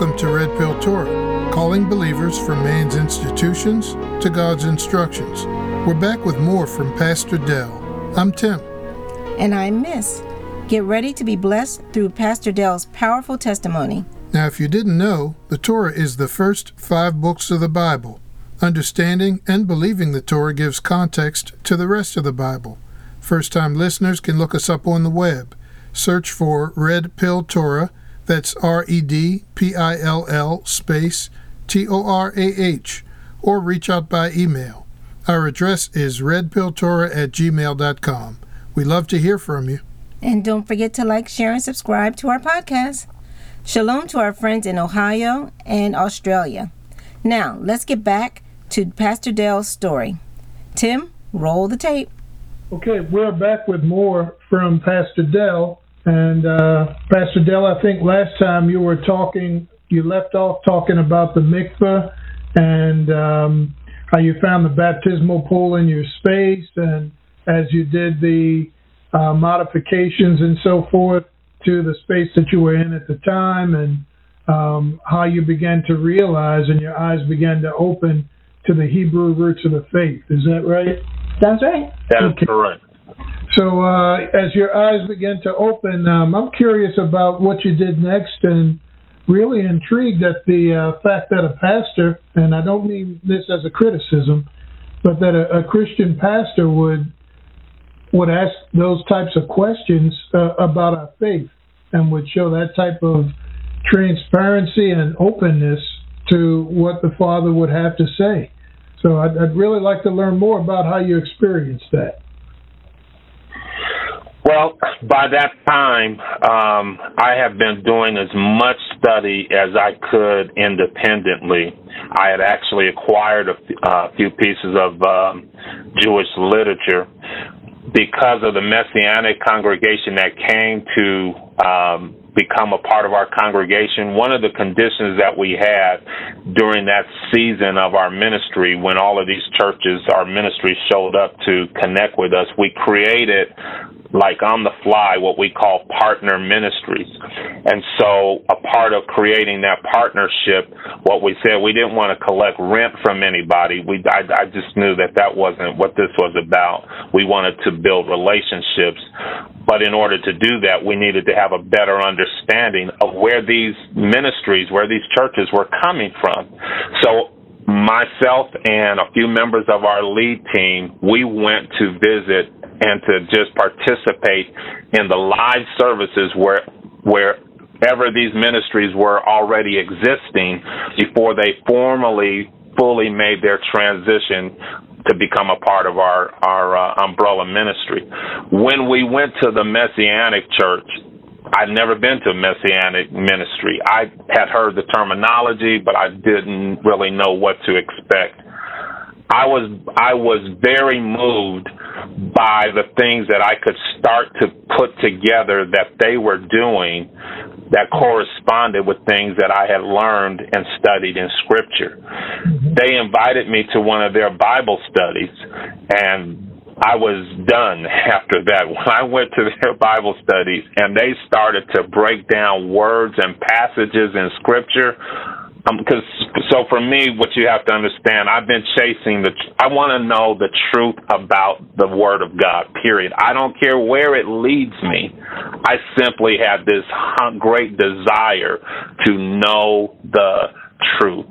Welcome to Red Pill Torah, calling believers from man's institutions to God's instructions. We're back with more from Pastor Del. I'm Tim. And I'm Miss. Get ready to be blessed through Pastor Del's powerful testimony. Now, if you didn't know, the Torah is the first five books of the Bible. Understanding and believing the Torah gives context to the rest of the Bible. First time listeners can look us up on the web. Search for Red Pill Torah that's R E D P I L L space T O R A H, or reach out by email. Our address is redpilltorah at gmail.com. We love to hear from you. And don't forget to like, share, and subscribe to our podcast. Shalom to our friends in Ohio and Australia. Now, let's get back to Pastor Del's story. Tim, roll the tape. Okay, we're back with more from Pastor Del and uh, Pastor Del, I think last time you were talking, you left off talking about the mikveh and um, how you found the baptismal pool in your space, and as you did the uh, modifications and so forth to the space that you were in at the time, and um, how you began to realize and your eyes began to open to the Hebrew roots of the faith. Is that right? That's right. That's okay. correct. So uh, as your eyes begin to open, um, I'm curious about what you did next, and really intrigued at the uh, fact that a pastor, and I don't mean this as a criticism, but that a, a Christian pastor would would ask those types of questions uh, about our faith, and would show that type of transparency and openness to what the Father would have to say. So I'd, I'd really like to learn more about how you experienced that. Well, by that time, um, I have been doing as much study as I could independently. I had actually acquired a uh, few pieces of um, Jewish literature because of the Messianic congregation that came to um, become a part of our congregation. One of the conditions that we had during that season of our ministry, when all of these churches, our ministry showed up to connect with us, we created like on the fly what we call partner ministries. And so a part of creating that partnership, what we said, we didn't want to collect rent from anybody. We, I, I just knew that that wasn't what this was about. We wanted to build relationships. But in order to do that, we needed to have a better understanding of where these ministries, where these churches were coming from. So myself and a few members of our lead team, we went to visit and to just participate in the live services where wherever these ministries were already existing before they formally fully made their transition to become a part of our our uh, umbrella ministry. When we went to the Messianic church, I'd never been to a Messianic ministry. I had heard the terminology, but I didn't really know what to expect. I was I was very moved by the things that I could start to put together that they were doing that corresponded with things that I had learned and studied in scripture. Mm-hmm. They invited me to one of their Bible studies and I was done after that. When I went to their Bible studies and they started to break down words and passages in scripture, because um, so for me, what you have to understand, I've been chasing the. I want to know the truth about the Word of God. Period. I don't care where it leads me. I simply have this great desire to know the truth.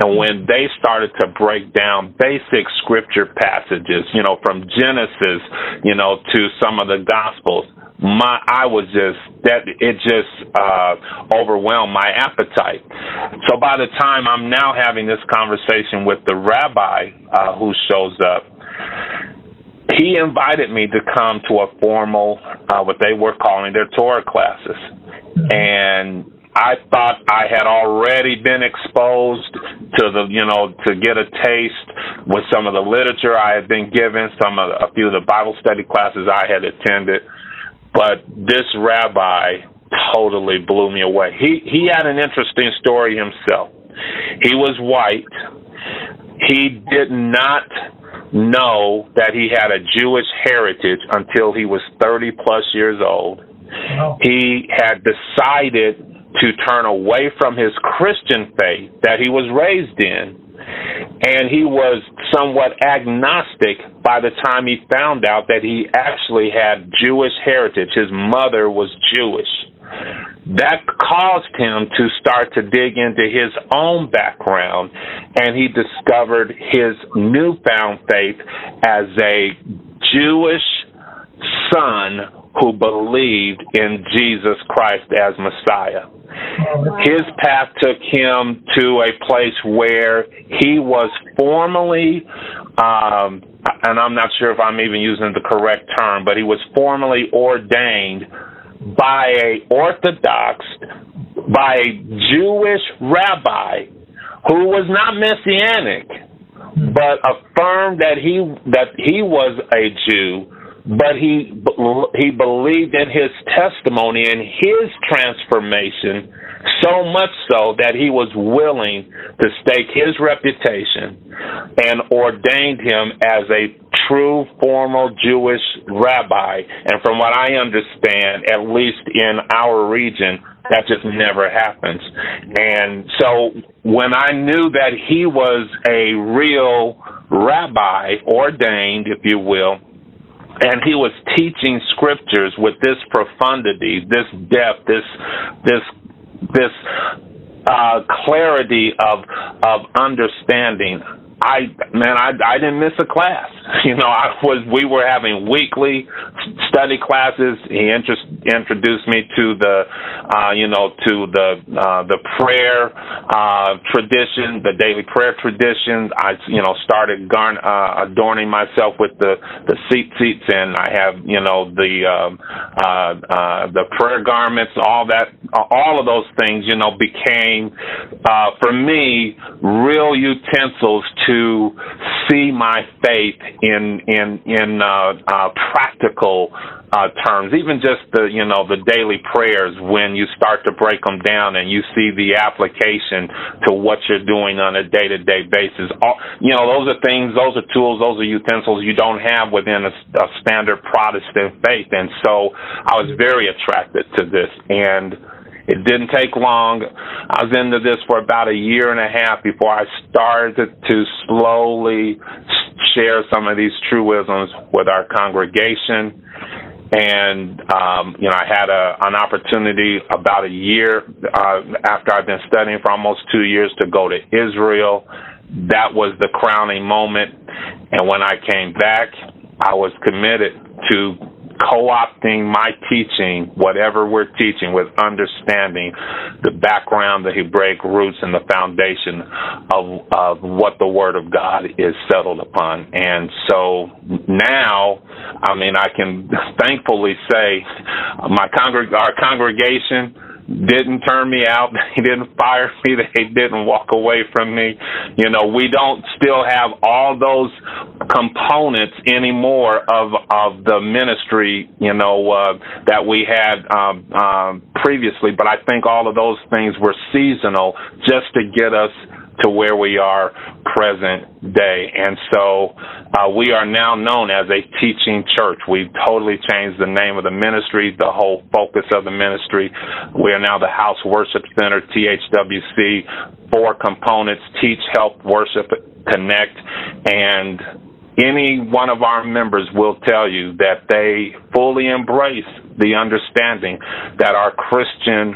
And when they started to break down basic scripture passages, you know, from Genesis, you know, to some of the Gospels, my I was just that it just uh overwhelmed my appetite. So by the time I'm now having this conversation with the rabbi uh who shows up, he invited me to come to a formal uh what they were calling their Torah classes. And I thought I had already been exposed to the, you know, to get a taste with some of the literature I had been given, some of the, a few of the Bible study classes I had attended. But this rabbi totally blew me away. He he had an interesting story himself. He was white. He did not know that he had a Jewish heritage until he was 30 plus years old. He had decided to to turn away from his Christian faith that he was raised in. And he was somewhat agnostic by the time he found out that he actually had Jewish heritage. His mother was Jewish. That caused him to start to dig into his own background, and he discovered his newfound faith as a Jewish son who believed in Jesus Christ as Messiah. His path took him to a place where he was formally, um, and I'm not sure if I'm even using the correct term, but he was formally ordained by a Orthodox, by a Jewish rabbi who was not messianic, but affirmed that he that he was a Jew but he he believed in his testimony and his transformation so much so that he was willing to stake his reputation and ordained him as a true formal Jewish rabbi. And from what I understand at least in our region that just never happens. And so when I knew that he was a real rabbi ordained if you will and he was teaching scriptures with this profundity, this depth, this this this uh, clarity of of understanding. I man, I I didn't miss a class. You know, I was we were having weekly study classes. He interest, introduced me to the, uh, you know, to the uh, the prayer uh, tradition, the daily prayer tradition. I you know started garn, uh, adorning myself with the the seat seats, and I have you know the um, uh, uh, the prayer garments, all that, all of those things. You know, became uh, for me real utensils to see my faith in in in uh, uh, practical uh, terms, even just the you know the daily prayers when you start to break them down and you see the application to what you're doing on a day to day basis. All, you know those are things, those are tools, those are utensils you don't have within a, a standard Protestant faith, and so I was very attracted to this. And it didn't take long. I was into this for about a year and a half before I started to slowly share some of these truisms with our congregation. And um, you know, I had a, an opportunity about a year uh, after I've been studying for almost two years to go to Israel. That was the crowning moment. And when I came back, I was committed to co-opting my teaching, whatever we're teaching, with understanding the background, the Hebraic roots, and the foundation of, of what the Word of God is settled upon. And so now, I mean, I can thankfully say my congreg- our congregation didn't turn me out. They didn't fire me. They didn't walk away from me. You know, we don't still have all those components anymore of of the ministry. You know uh, that we had um, um, previously, but I think all of those things were seasonal, just to get us to where we are present day. And so uh, we are now known as a teaching church. We've totally changed the name of the ministry, the whole focus of the ministry. We are now the House Worship Center, THWC, four components, teach, help, worship, connect, and any one of our members will tell you that they fully embrace the understanding that our Christian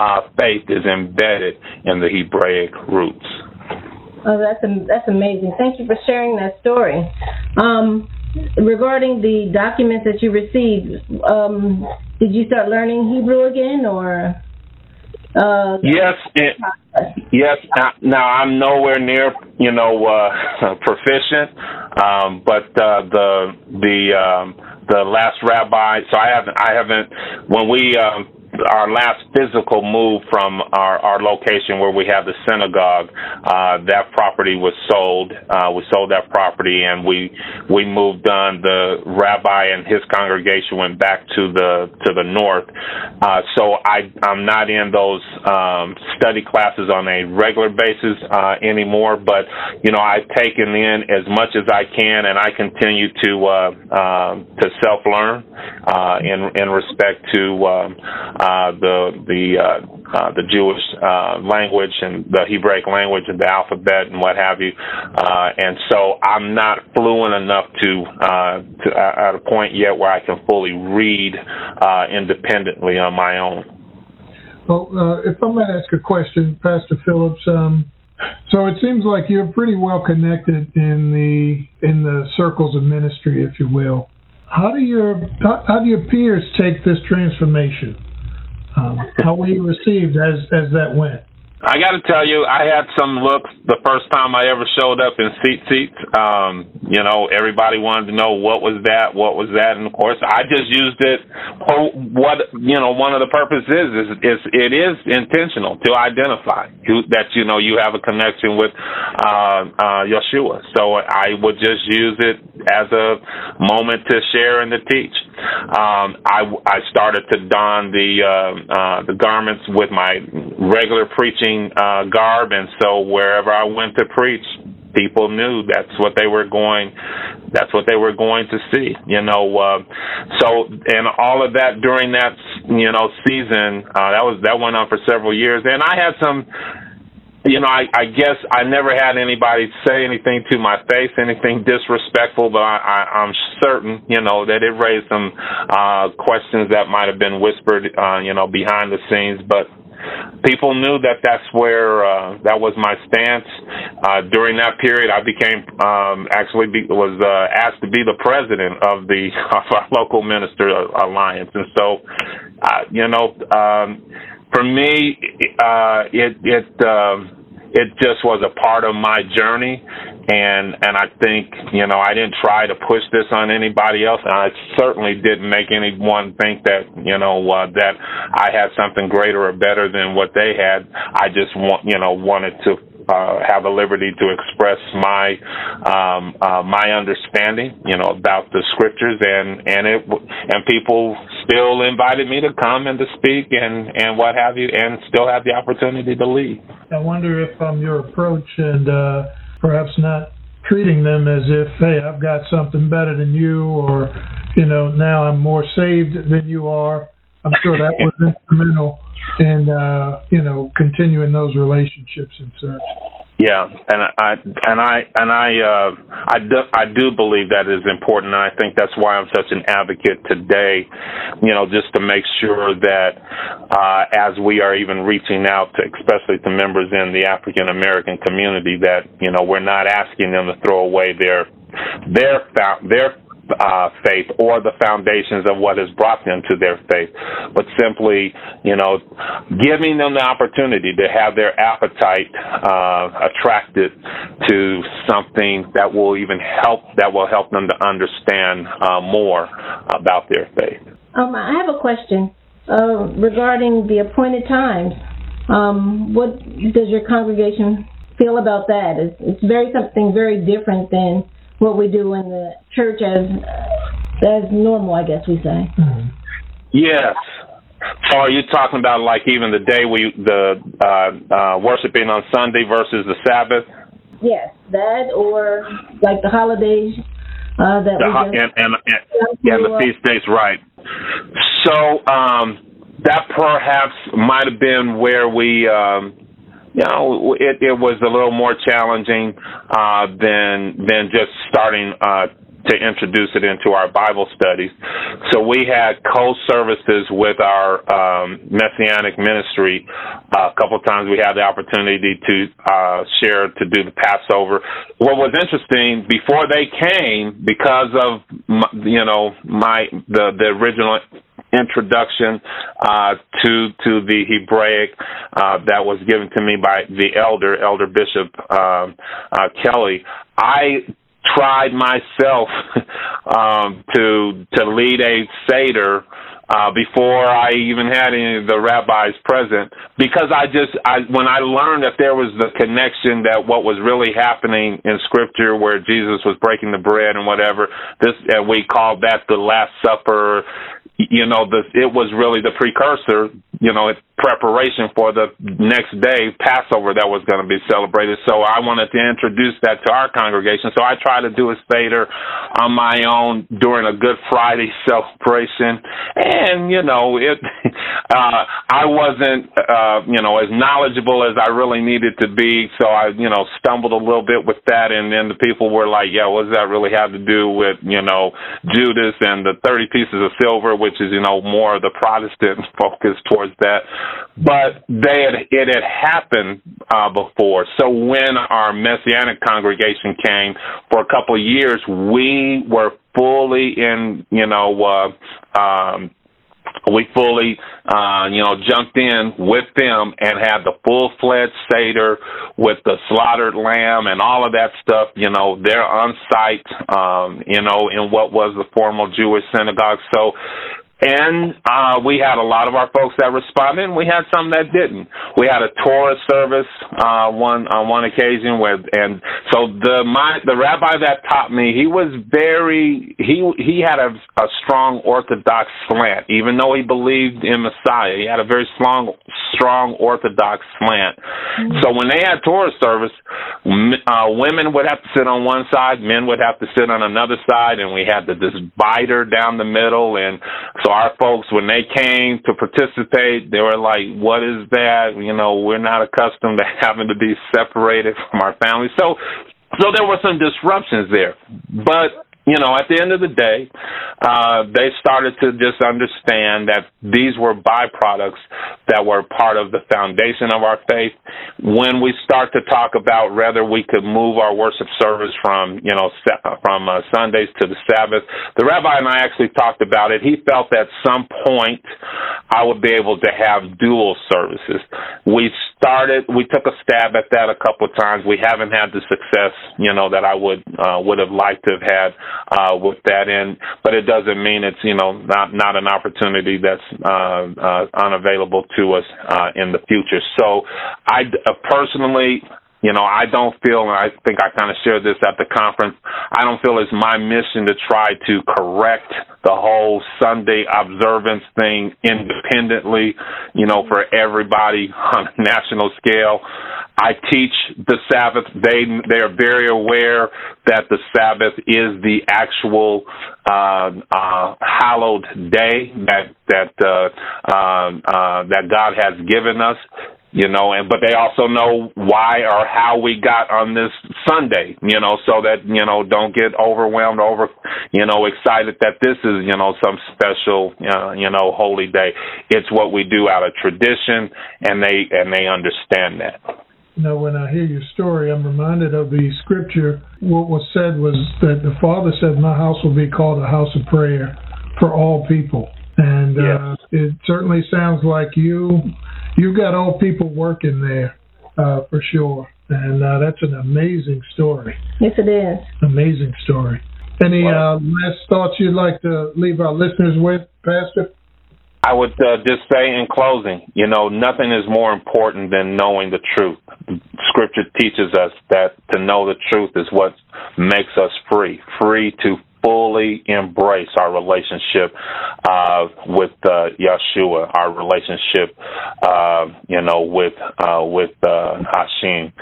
uh, faith is embedded in the Hebraic roots. Oh, that's that's amazing. Thank you for sharing that story. Um, regarding the documents that you received, um, did you start learning Hebrew again, or? Uh, yes, it, yes. Now I'm nowhere near, you know, uh, proficient, um, but uh, the the um, the last rabbi. So I haven't I haven't when we um, our last physical move from our, our location where we have the synagogue, uh, that property was sold. Uh, we sold that property and we we moved on. The rabbi and his congregation went back to the to the north. Uh, so I I'm not in those um, study classes on a regular basis uh, anymore. But you know I've taken in as much as I can and I continue to uh, uh, to self learn uh, in in respect to. Um, the the uh, uh, the Jewish uh, language and the Hebraic language and the alphabet and what have you. Uh, and so I'm not fluent enough to, uh, to at a point yet where I can fully read uh, independently on my own. Well, uh, if I might ask a question, Pastor Phillips. Um, so it seems like you're pretty well connected in the in the circles of ministry, if you will. How do your how, how do your peers take this transformation? Um, how you received as as that went? I got to tell you, I had some looks the first time I ever showed up in seat seats. Um, you know, everybody wanted to know what was that, what was that, and of course, I just used it for what you know. One of the purposes is is it is intentional to identify who, that you know you have a connection with uh, uh, Yeshua. So I would just use it as a moment to share and to teach. Um, I I started to don the uh, uh, the garments with my regular preaching uh, garb, and so wherever I went to preach, people knew that's what they were going that's what they were going to see you know uh so and all of that during that you know season uh that was that went on for several years and i had some you know, I, I guess I never had anybody say anything to my face, anything disrespectful, but I, I, I'm certain, you know, that it raised some uh, questions that might have been whispered, uh, you know, behind the scenes. But people knew that that's where uh, that was my stance. Uh, during that period, I became um, actually be, was uh, asked to be the president of the of our local minister alliance, and so uh, you know, um, for me, uh, it it. Uh, it just was a part of my journey. And and I think you know I didn't try to push this on anybody else. And I certainly didn't make anyone think that you know uh, that I had something greater or better than what they had. I just want you know wanted to uh, have a liberty to express my um, uh, my understanding, you know, about the scriptures, and and it and people still invited me to come and to speak and and what have you, and still have the opportunity to lead. I wonder if um, your approach and uh, perhaps not treating them as if, hey, I've got something better than you, or you know, now I'm more saved than you are. I'm sure that was instrumental in uh, you know continuing those relationships and such. Yeah, and I and I and I uh, I do I do believe that is important, and I think that's why I'm such an advocate today. You know, just to make sure that uh, as we are even reaching out to, especially to members in the African American community, that you know we're not asking them to throw away their their their uh, faith or the foundations of what has brought them to their faith, but simply, you know, giving them the opportunity to have their appetite uh, attracted to something that will even help that will help them to understand uh, more about their faith. Um, I have a question uh, regarding the appointed times. Um, what does your congregation feel about that? It's, it's very something very different than what we do in the church as as normal, I guess we say. Yes. So are you talking about like even the day we the uh, uh, worshiping on Sunday versus the Sabbath? Yes, that or like the holidays uh, that the, we just, and and, and, and the feast days, right? So um, that perhaps might have been where we. Um, you know, it, it was a little more challenging uh, than than just starting uh, to introduce it into our Bible studies. So we had co-services with our um, messianic ministry. Uh, a couple times we had the opportunity to uh, share to do the Passover. What was interesting before they came, because of you know my the the original introduction uh, to to the Hebraic uh, that was given to me by the elder, Elder Bishop um, uh, Kelly. I tried myself um, to to lead a seder uh, before I even had any of the rabbis present because I just I when I learned that there was the connection that what was really happening in Scripture where Jesus was breaking the bread and whatever this and we called that the Last Supper you know, the, it was really the precursor, you know, preparation for the next day, Passover, that was going to be celebrated. So I wanted to introduce that to our congregation. So I tried to do a Seder on my own during a Good Friday celebration. And, you know, it, uh, I wasn't, uh, you know, as knowledgeable as I really needed to be. So I, you know, stumbled a little bit with that. And then the people were like, yeah, what does that really have to do with, you know, Judas and the 30 pieces of silver, which is, you know, more of the Protestant focus towards that. But they had, it had happened, uh, before. So when our Messianic congregation came for a couple of years, we were fully in, you know, uh, um, we fully, uh, you know, jumped in with them and had the full fledged Seder with the slaughtered lamb and all of that stuff, you know, there on site, um, you know, in what was the formal Jewish synagogue. So and uh, we had a lot of our folks that responded, and we had some that didn't. We had a Torah service uh, one on one occasion, where and so the my the rabbi that taught me, he was very he he had a, a strong Orthodox slant, even though he believed in Messiah. He had a very strong strong Orthodox slant. Mm-hmm. So when they had Torah service, uh, women would have to sit on one side, men would have to sit on another side, and we had the divider down the middle, and so our folks, when they came to participate, they were like, "What is that?" You know, we're not accustomed to having to be separated from our families." So, so there were some disruptions there, but you know, at the end of the day, uh, they started to just understand that these were byproducts that were part of the foundation of our faith. When we start to talk about whether we could move our worship service from, you know, from uh, Sundays to the Sabbath, the rabbi and I actually talked about it. He felt that at some point I would be able to have dual services. We started, we took a stab at that a couple of times. We haven't had the success, you know, that I would uh, would have liked to have had uh, with that end, but it doesn't mean it's you know not not an opportunity that's uh, uh, unavailable to us uh, in the future. So, I uh, personally. You know, I don't feel, and I think I kind of shared this at the conference, I don't feel it's my mission to try to correct the whole Sunday observance thing independently, you know, for everybody on a national scale. I teach the Sabbath. They they are very aware that the Sabbath is the actual uh, uh, hallowed day that that uh, uh, uh, that God has given us you know, and but they also know why or how we got on this Sunday, you know, so that you know don't get overwhelmed, over, you know, excited that this is you know some special, uh, you know, holy day. It's what we do out of tradition, and they and they understand that. You know, when I hear your story, I'm reminded of the scripture. What was said was that the Father said, "My house will be called a house of prayer for all people," and uh, it certainly sounds like you you've got old people working there uh, for sure, and uh, that's an amazing story. Yes, it is. Amazing story. Any uh, last thoughts you'd like to leave our listeners with, Pastor? I would uh, just say in closing, you know, nothing is more important than knowing the truth. Scripture teaches us that to know the truth is what makes us free, free to fully embrace our relationship uh, with uh, Yeshua, our relationship, uh, you know, with uh, with uh, Hashem.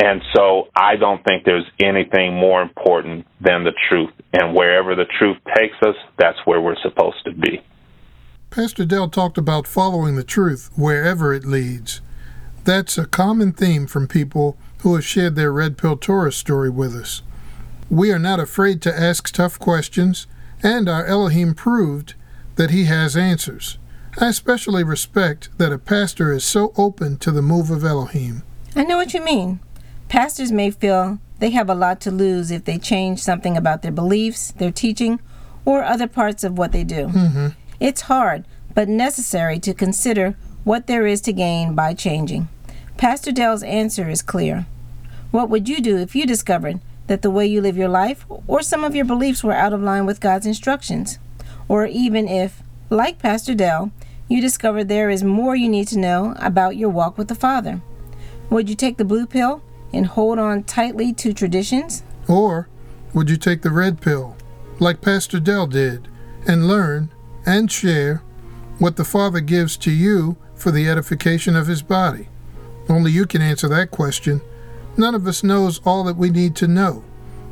And so, I don't think there's anything more important than the truth. And wherever the truth takes us, that's where we're supposed to be. Pastor Del talked about following the truth wherever it leads. That's a common theme from people who have shared their Red Pill Torah story with us. We are not afraid to ask tough questions, and our Elohim proved that he has answers. I especially respect that a pastor is so open to the move of Elohim. I know what you mean. Pastors may feel they have a lot to lose if they change something about their beliefs, their teaching, or other parts of what they do. Mm-hmm. It's hard, but necessary to consider what there is to gain by changing. Pastor Del's answer is clear. What would you do if you discovered that the way you live your life or some of your beliefs were out of line with God's instructions. Or even if, like Pastor Del, you discover there is more you need to know about your walk with the Father. Would you take the blue pill and hold on tightly to traditions? Or would you take the red pill, like Pastor Del did, and learn and share what the Father gives to you for the edification of His body? Only you can answer that question None of us knows all that we need to know.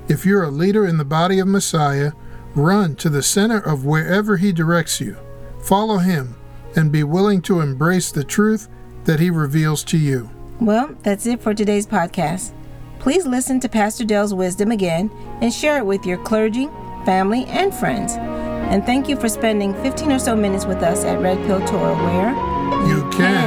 If you're a leader in the body of Messiah, run to the center of wherever he directs you. Follow him and be willing to embrace the truth that He reveals to you. Well, that's it for today's podcast. Please listen to Pastor Del's wisdom again and share it with your clergy, family, and friends. And thank you for spending 15 or so minutes with us at Red Pill Torah, where You can handle the truth.